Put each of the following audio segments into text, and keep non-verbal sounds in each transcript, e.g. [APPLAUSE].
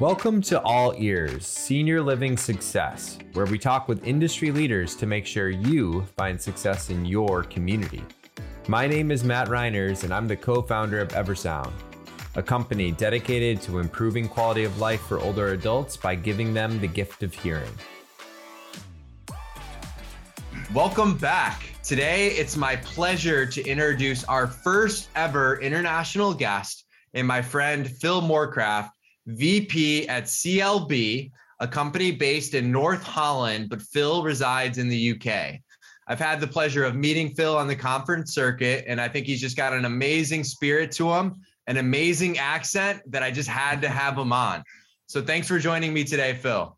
Welcome to All Ears Senior Living Success, where we talk with industry leaders to make sure you find success in your community. My name is Matt Reiners, and I'm the co founder of Eversound, a company dedicated to improving quality of life for older adults by giving them the gift of hearing. Welcome back. Today, it's my pleasure to introduce our first ever international guest and my friend Phil Moorcraft VP at CLB, a company based in North Holland, but Phil resides in the UK. I've had the pleasure of meeting Phil on the conference circuit, and I think he's just got an amazing spirit to him, an amazing accent that I just had to have him on. So thanks for joining me today, Phil.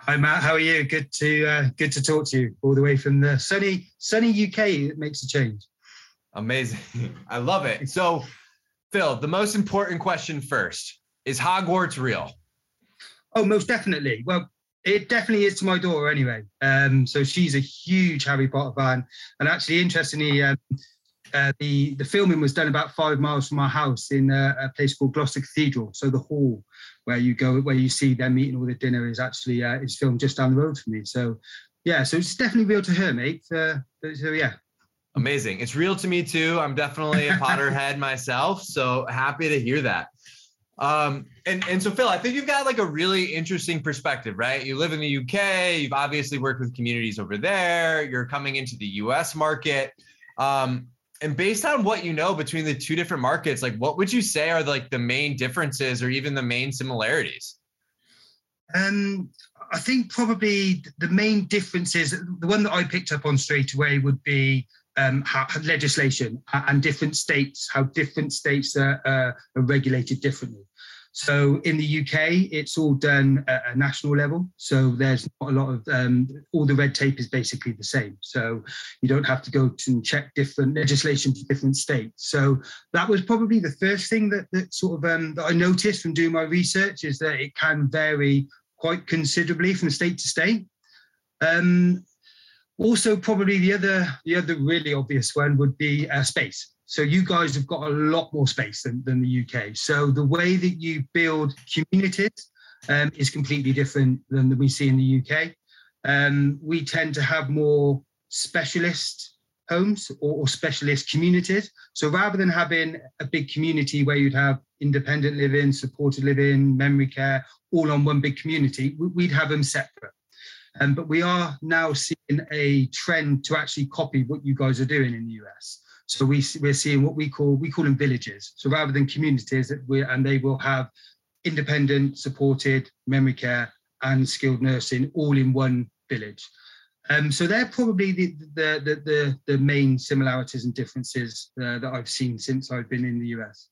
Hi Matt, how are you? Good to uh, good to talk to you all the way from the sunny sunny UK. It makes a change. Amazing, [LAUGHS] I love it. So, Phil, the most important question first: is Hogwarts real? Oh, most definitely. Well, it definitely is to my daughter anyway. Um, so she's a huge Harry Potter fan, and actually, interestingly, um, uh, the the filming was done about five miles from our house in a, a, place called Gloucester Cathedral. So the hall where you go, where you see them eating all the dinner, is actually uh, is filmed just down the road from me. So yeah, so it's definitely real to her, mate. Uh, so yeah. Amazing. It's real to me too. I'm definitely a [LAUGHS] Potterhead myself. So happy to hear that. Um, and and so Phil, I think you've got like a really interesting perspective, right? You live in the UK, you've obviously worked with communities over there, you're coming into the US market. Um, and based on what you know between the two different markets, like what would you say are like the main differences or even the main similarities? Um, I think probably the main differences, the one that I picked up on straight away would be um, how, legislation and different states, how different states are, uh, are, regulated differently. So in the UK, it's all done at a national level. So there's not a lot of um, all the red tape is basically the same. So you don't have to go to check different legislation to different states. So that was probably the first thing that, that sort of um, that I noticed from doing my research is that it can vary quite considerably from state to state. Um, also, probably the other the other really obvious one would be uh, space. So you guys have got a lot more space than, than the UK. So the way that you build communities um, is completely different than we see in the UK. Um, we tend to have more specialist homes or, or, specialist communities. So rather than having a big community where you'd have independent living, supported living, memory care, all on one big community, we'd have them separate. Um, but we are now seeing a trend to actually copy what you guys are doing in the US. So we, we're seeing what we call we call them villages. So rather than communities, that we and they will have independent, supported memory care and skilled nursing all in one village. Um, so they're probably the, the the, the the main similarities and differences uh, that I've seen since I've been in the US.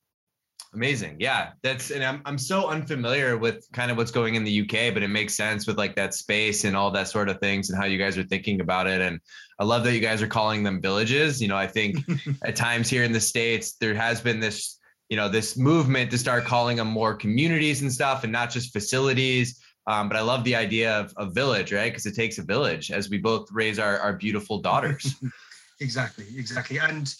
Amazing. Yeah. That's and I'm I'm so unfamiliar with kind of what's going in the UK, but it makes sense with like that space and all that sort of things and how you guys are thinking about it. And I love that you guys are calling them villages. You know, I think [LAUGHS] at times here in the States, there has been this, you know, this movement to start calling them more communities and stuff and not just facilities. Um, but I love the idea of a village, right? Because it takes a village as we both raise our, our beautiful daughters. [LAUGHS] exactly, exactly. And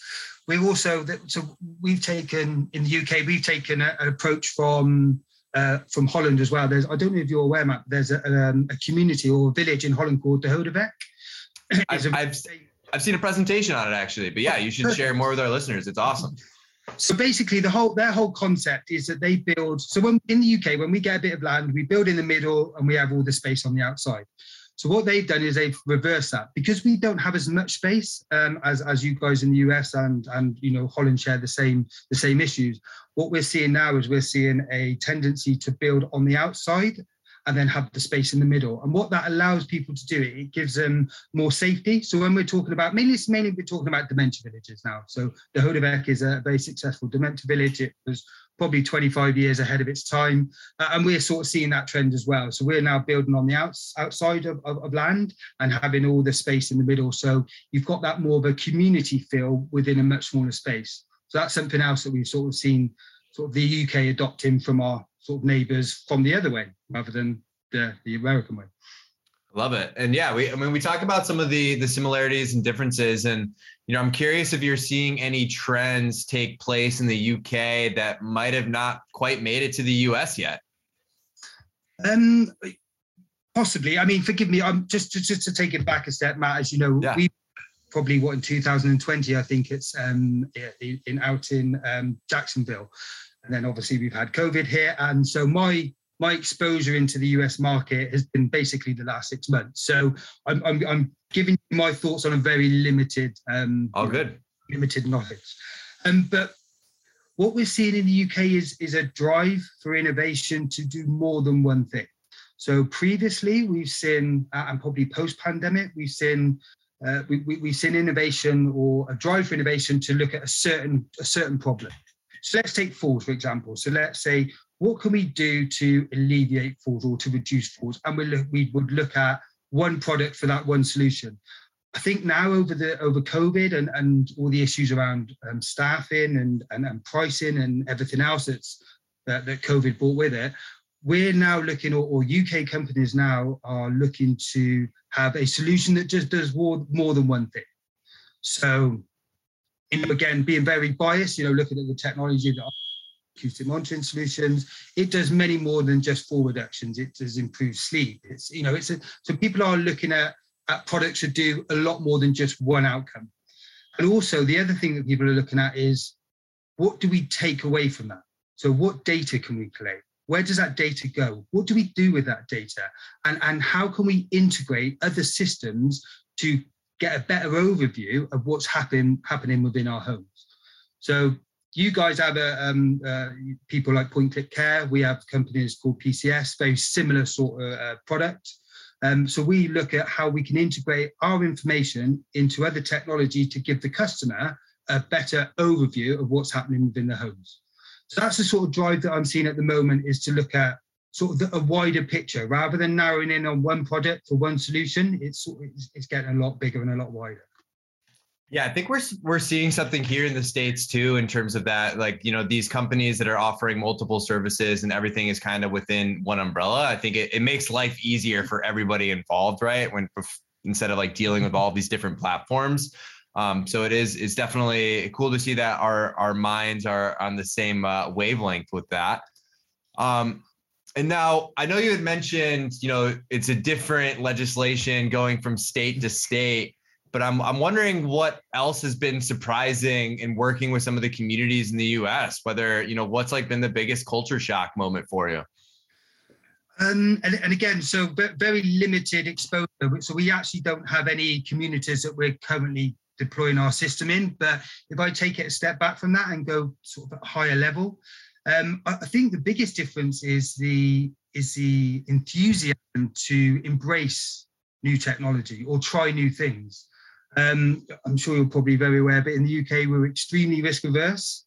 we also so we've taken in the UK we've taken a, an approach from uh, from Holland as well. There's I don't know if you're aware, Matt. There's a, um, a community or a village in Holland called the Hogeweyk. I've, I've, I've seen a presentation on it actually, but yeah, you should share more with our listeners. It's awesome. So basically, the whole their whole concept is that they build. So when in the UK, when we get a bit of land, we build in the middle and we have all the space on the outside. So what they've done is they've reversed that because we don't have as much space um, as as you guys in the US and and you know Holland share the same the same issues. What we're seeing now is we're seeing a tendency to build on the outside and then have the space in the middle. And what that allows people to do, it gives them more safety. So when we're talking about mainly, mainly we're talking about dementia villages now. So the Hogeweyk is a very successful dementia village. It was probably 25 years ahead of its time. Uh, and we're sort of seeing that trend as well. So we're now building on the outs, outside of, of, of, land and having all the space in the middle. So you've got that more of a community feel within a much smaller space. So that's something else that we've sort of seen sort of the UK adopting from our sort of neighbours from the other way rather than the, the American way. Love it. And yeah, we I mean we talk about some of the the similarities and differences and you know, I'm curious if you're seeing any trends take place in the UK that might have not quite made it to the US yet. Um, possibly. I mean, forgive me. I'm just to, just to take it back a step, Matt. As you know, yeah. we probably what in 2020, I think it's um, in, in out in um, Jacksonville, and then obviously we've had COVID here, and so my my exposure into the US market has been basically the last six months. So I'm I'm, I'm giving you my thoughts on a very limited um, oh good limited knowledge, um, but what we're seeing in the UK is, is a drive for innovation to do more than one thing. So previously, we've seen, uh, and probably post-pandemic, we've seen uh, we, we, we've seen innovation or a drive for innovation to look at a certain a certain problem. So let's take falls, for example. So let's say, what can we do to alleviate falls or to reduce falls? And we look, we would look at one product for that one solution. I think now over the over COVID and, and all the issues around um, staffing and, and, and pricing and everything else that's that, that COVID brought with it, we're now looking, or, or, UK companies now are looking to have a solution that just does more, more than one thing. So, you know, again, being very biased, you know, looking at the technology that acoustic monitoring solutions, it does many more than just fall reductions. It does improve sleep. It's, you know, it's a, so people are looking at at products that do a lot more than just one outcome. And also, the other thing that people are looking at is what do we take away from that? So, what data can we collect? Where does that data go? What do we do with that data? And, and how can we integrate other systems to get a better overview of what's happen, happening within our homes? So, you guys have a, um, uh, people like PointClickCare. We have companies called PCS, very similar sort of uh, product. Um, so we look at how we can integrate our information into other technology to give the customer a better overview of what's happening within the homes. So that's the sort of drive that I'm seeing at the moment is to look at sort of the, a wider picture rather than narrowing in on one product or one solution. It's it's getting a lot bigger and a lot wider. Yeah, I think we're we're seeing something here in the states too in terms of that like you know these companies that are offering multiple services and everything is kind of within one umbrella. I think it, it makes life easier for everybody involved, right? When instead of like dealing with all these different platforms. Um, so it is it's definitely cool to see that our our minds are on the same uh, wavelength with that. Um, and now I know you had mentioned, you know, it's a different legislation going from state to state but I'm I'm wondering what else has been surprising in working with some of the communities in the U.S. Whether you know what's like been the biggest culture shock moment for you. Um, and, and again, so very limited exposure. So we actually don't have any communities that we're currently deploying our system in. But if I take it a step back from that and go sort of at a higher level, um, I think the biggest difference is the is the enthusiasm to embrace new technology or try new things. Um, I'm sure you're probably very aware, but in the UK, we're extremely risk averse.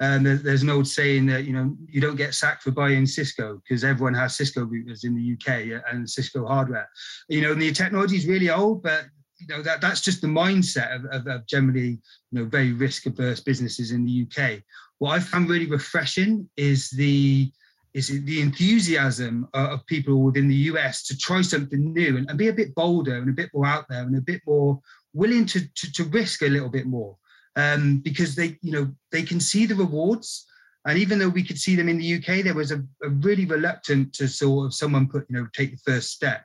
And um, there's an old saying that you know you don't get sacked for buying Cisco because everyone has Cisco routers in the UK and Cisco hardware. You know, the technology is really old, but you know that that's just the mindset of, of, of generally you know very risk averse businesses in the UK. What I found really refreshing is the is the enthusiasm of people within the US to try something new and, and be a bit bolder and a bit more out there and a bit more willing to, to, to risk a little bit more um, because they, you know, they can see the rewards. And even though we could see them in the UK, there was a, a really reluctant to sort of someone put, you know, take the first step.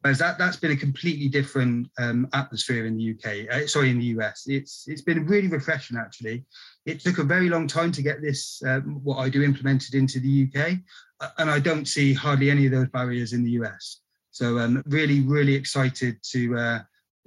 Whereas that that's been a completely different um, atmosphere in the UK. Uh, sorry, in the US, it's it's been really refreshing actually. It took a very long time to get this um, what I do implemented into the UK, uh, and I don't see hardly any of those barriers in the US. So um, really really excited to uh,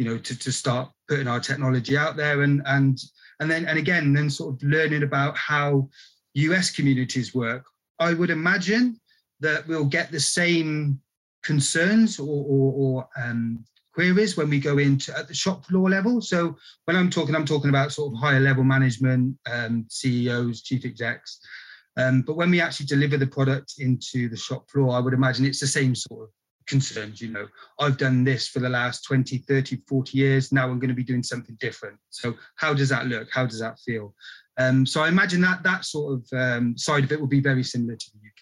you know, to, to start putting our technology out there and and and then and again then sort of learning about how US communities work. I would imagine that we'll get the same concerns or, or, or um, queries when we go into at the shop floor level. So when I'm talking, I'm talking about sort of higher level management, um, CEOs, chief execs. Um, but when we actually deliver the product into the shop floor, I would imagine it's the same sort of concerns you know. I've done this for the last 20 30 40 years. Now i'm going to be doing something different. So how does that look? How does that feel? Um, so i imagine that that sort of um, side of it will be very similar to the uk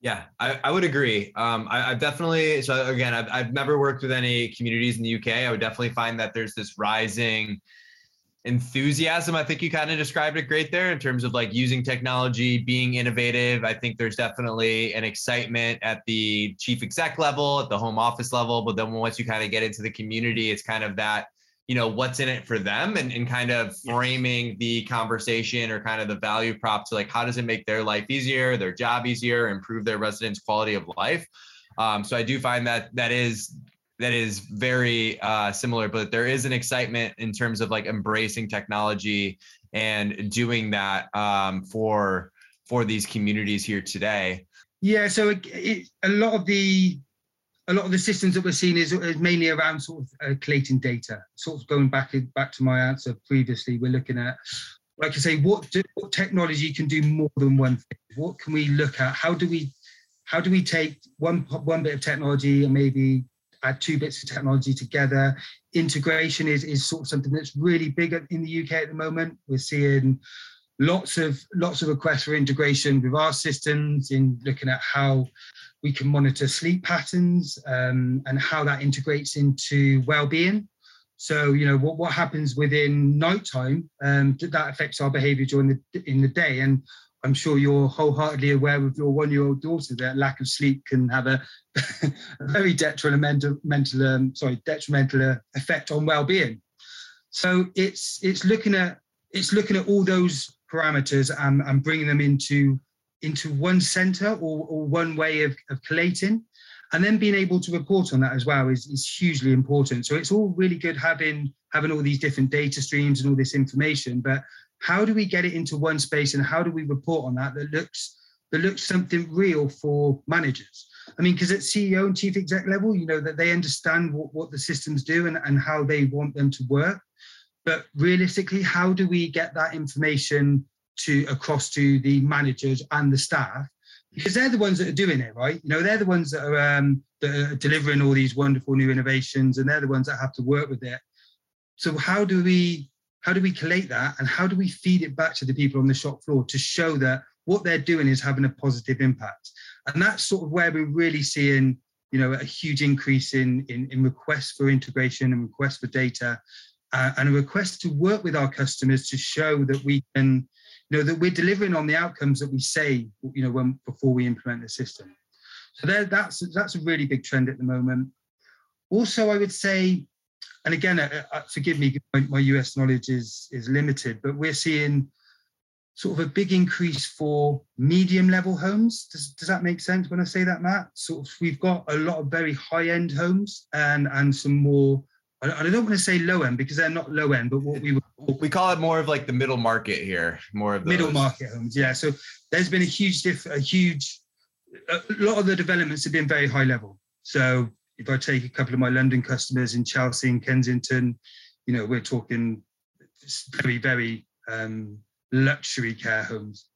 yeah i, I would agree um, I, have definitely so again I've, I've never worked with any communities in the uk i would definitely find that there's this rising enthusiasm. I think you kind of described it great there in terms of like using technology, being innovative. I think there's definitely an excitement at the chief exec level, at the home office level. But then once you kind of get into the community, it's kind of that, you know, what's in it for them and, and kind of framing the conversation or kind of the value prop to like, how does it make their life easier, their job easier, improve their residents' quality of life. Um, so I do find that that is that is very uh, similar, but there is an excitement in terms of like embracing technology and doing that um, for for these communities here today. Yeah, so it, it, a lot of the a lot of the systems that we're seeing is, is mainly around sort of uh, collating data. Sort of going back back to my answer previously, we're looking at, like I say, what, do, what technology can do more than one thing. What can we look at? How do we how do we take one one bit of technology and maybe add two bits of technology together. Integration is, is sort of something that's really big in the UK at the moment. We're seeing lots of lots of requests for integration with our systems in looking at how we can monitor sleep patterns um, and how that integrates into well-being. So you know what what happens within nighttime um, that affects our behaviour during the in the day, and I'm sure you're wholeheartedly aware with your one-year-old daughter that lack of sleep can have a, [LAUGHS] a very detrimental, mental, um, sorry, detrimental effect on well-being. So it's it's looking at it's looking at all those parameters and, and bringing them into into one center or, or one way of, of collating. And then being able to report on that as well is, is hugely important. So it's all really good having having all these different data streams and all this information but how do we get it into one space and how do we report on that that looks that looks something real for managers? I mean because at ceo and chief exec level you know that they understand what, what the systems do and, and how they want them to work. But realistically how do we get that information to across to the managers and the staff because they're the ones that are doing it right? You know they're the ones that are um, that are delivering all these wonderful new innovations and they're the ones that have to work with it. So how do we how do we collate that and how do we feed it back to the people on the shop floor to show that what they're doing is having a positive impact? And that's sort of where we're really seeing you know a huge increase in in, in requests for integration and requests for data uh, and a request to work with our customers to show that we can you know that we're delivering on the outcomes that we say you know when before we implement the system so there that's that's a really big trend at the moment also i would say and again, uh, uh, forgive me, my, my, US knowledge is is limited, but we're seeing sort of a big increase for medium level homes. Does, does that make sense when I say that, Matt? Sort of, we've got a lot of very high end homes and and some more. I, I don't want to say low end because they're not low end, but what we would, we call it more of like the middle market here, more of those. middle market homes. Yeah. So there's been a huge diff, a huge, a lot of the developments have been very high level. So if I take a couple of my London customers in Chelsea and Kensington, you know, we're talking very, very um, luxury care homes.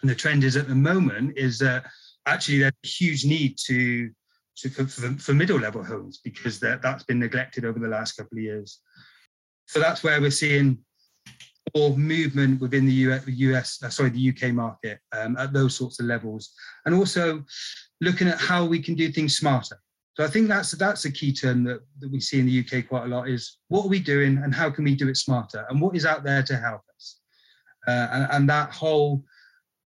And the trend is at the moment is that actually there's a huge need to, to for, for, middle level homes because that, that's been neglected over the last couple of years. So that's where we're seeing more movement within the US, US uh, sorry, the UK market um, at those sorts of levels, and also looking at how we can do things smarter. So I think that's that's a key term that, that we see in the UK quite a lot is what are we doing and how can we do it smarter and what is out there to help us. Uh, and, and, that whole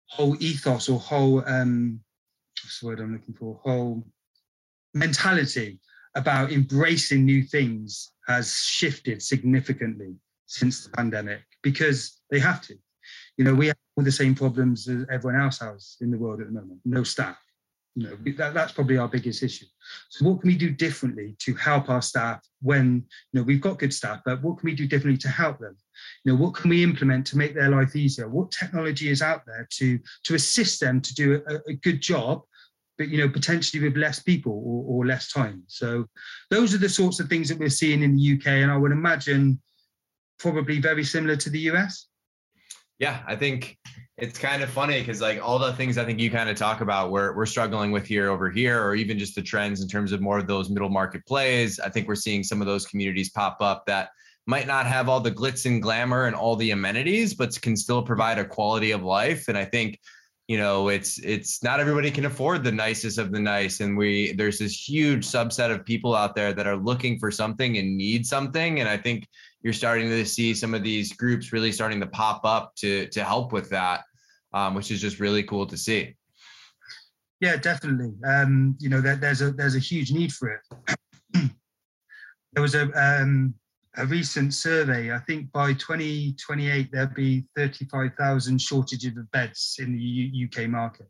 whole ethos or whole um, what's the word I'm looking for whole mentality about embracing new things has shifted significantly since the pandemic because they have to. You know, we have all the same problems as everyone else has in the world at the moment. No staff, you know, that, that's probably our biggest issue. So what can we do differently to help our staff when, you know, we've got good staff, but what can we do differently to help them? You know, what can we implement to make their life easier? What technology is out there to, to assist them to do a, a good job, but, you know, potentially with less people or, or less time? So those are the sorts of things that we're seeing in the UK. And I would imagine probably very similar to the US. Yeah, I think it's kind of funny because like all the things I think you kind of talk about we're we're struggling with here over here, or even just the trends in terms of more of those middle market plays. I think we're seeing some of those communities pop up that might not have all the glitz and glamour and all the amenities, but can still provide a quality of life. And I think you know it's it's not everybody can afford the nicest of the nice and we there's this huge subset of people out there that are looking for something and need something and i think you're starting to see some of these groups really starting to pop up to to help with that um, which is just really cool to see. Yeah definitely. Um, you know there, there's a there's a huge need for it. [CLEARS THROAT] There was a um, a recent survey, I think by 2028 there'll be 35,000 shortages of beds in the U- UK market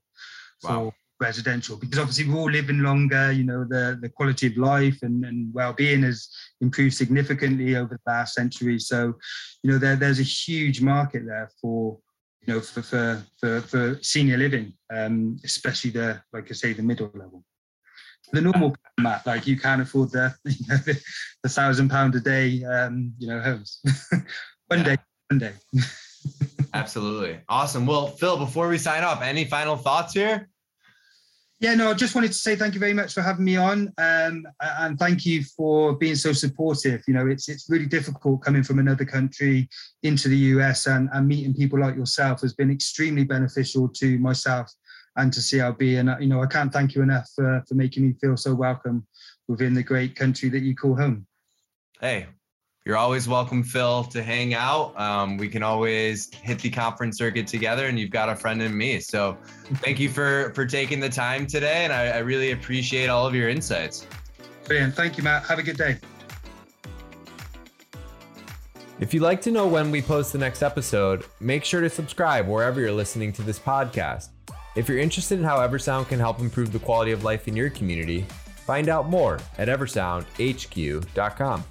for wow. residential because obviously we're all living longer. You know the the quality of life and, and well-being has improved significantly over the last century. So, you know there there's a huge market there for you know for for for, for senior living, um, especially the like I say the middle level the normal mat, like you can't afford the [LAUGHS] you know, the, the thousand pound a day, um, you know, homes. [LAUGHS] one yeah. day, one day. [LAUGHS] Absolutely, awesome. Well, Phil, before we sign off, any final thoughts here? Yeah, no, I just wanted to say thank you very much for having me on, um, and thank you for being so supportive. You know, it's it's really difficult coming from another country into the US, and, and meeting people like yourself has been extremely beneficial to myself and to CLB. And, uh, you know, I can't thank you enough for, for making me feel so welcome within the great country that you call home. Hey, you're always welcome, Phil, to hang out. Um, we can always hit the conference circuit together, and you've got a friend in me. So, [LAUGHS] thank you for for taking the time today, and I, I really appreciate all of your insights. Brilliant. Thank you, Matt. Have a good day. If you'd like to know when we post the next episode, make sure to subscribe wherever you're listening to this podcast. If you're interested in how Eversound can help improve the quality of life in your community, find out more at eversoundhq.com.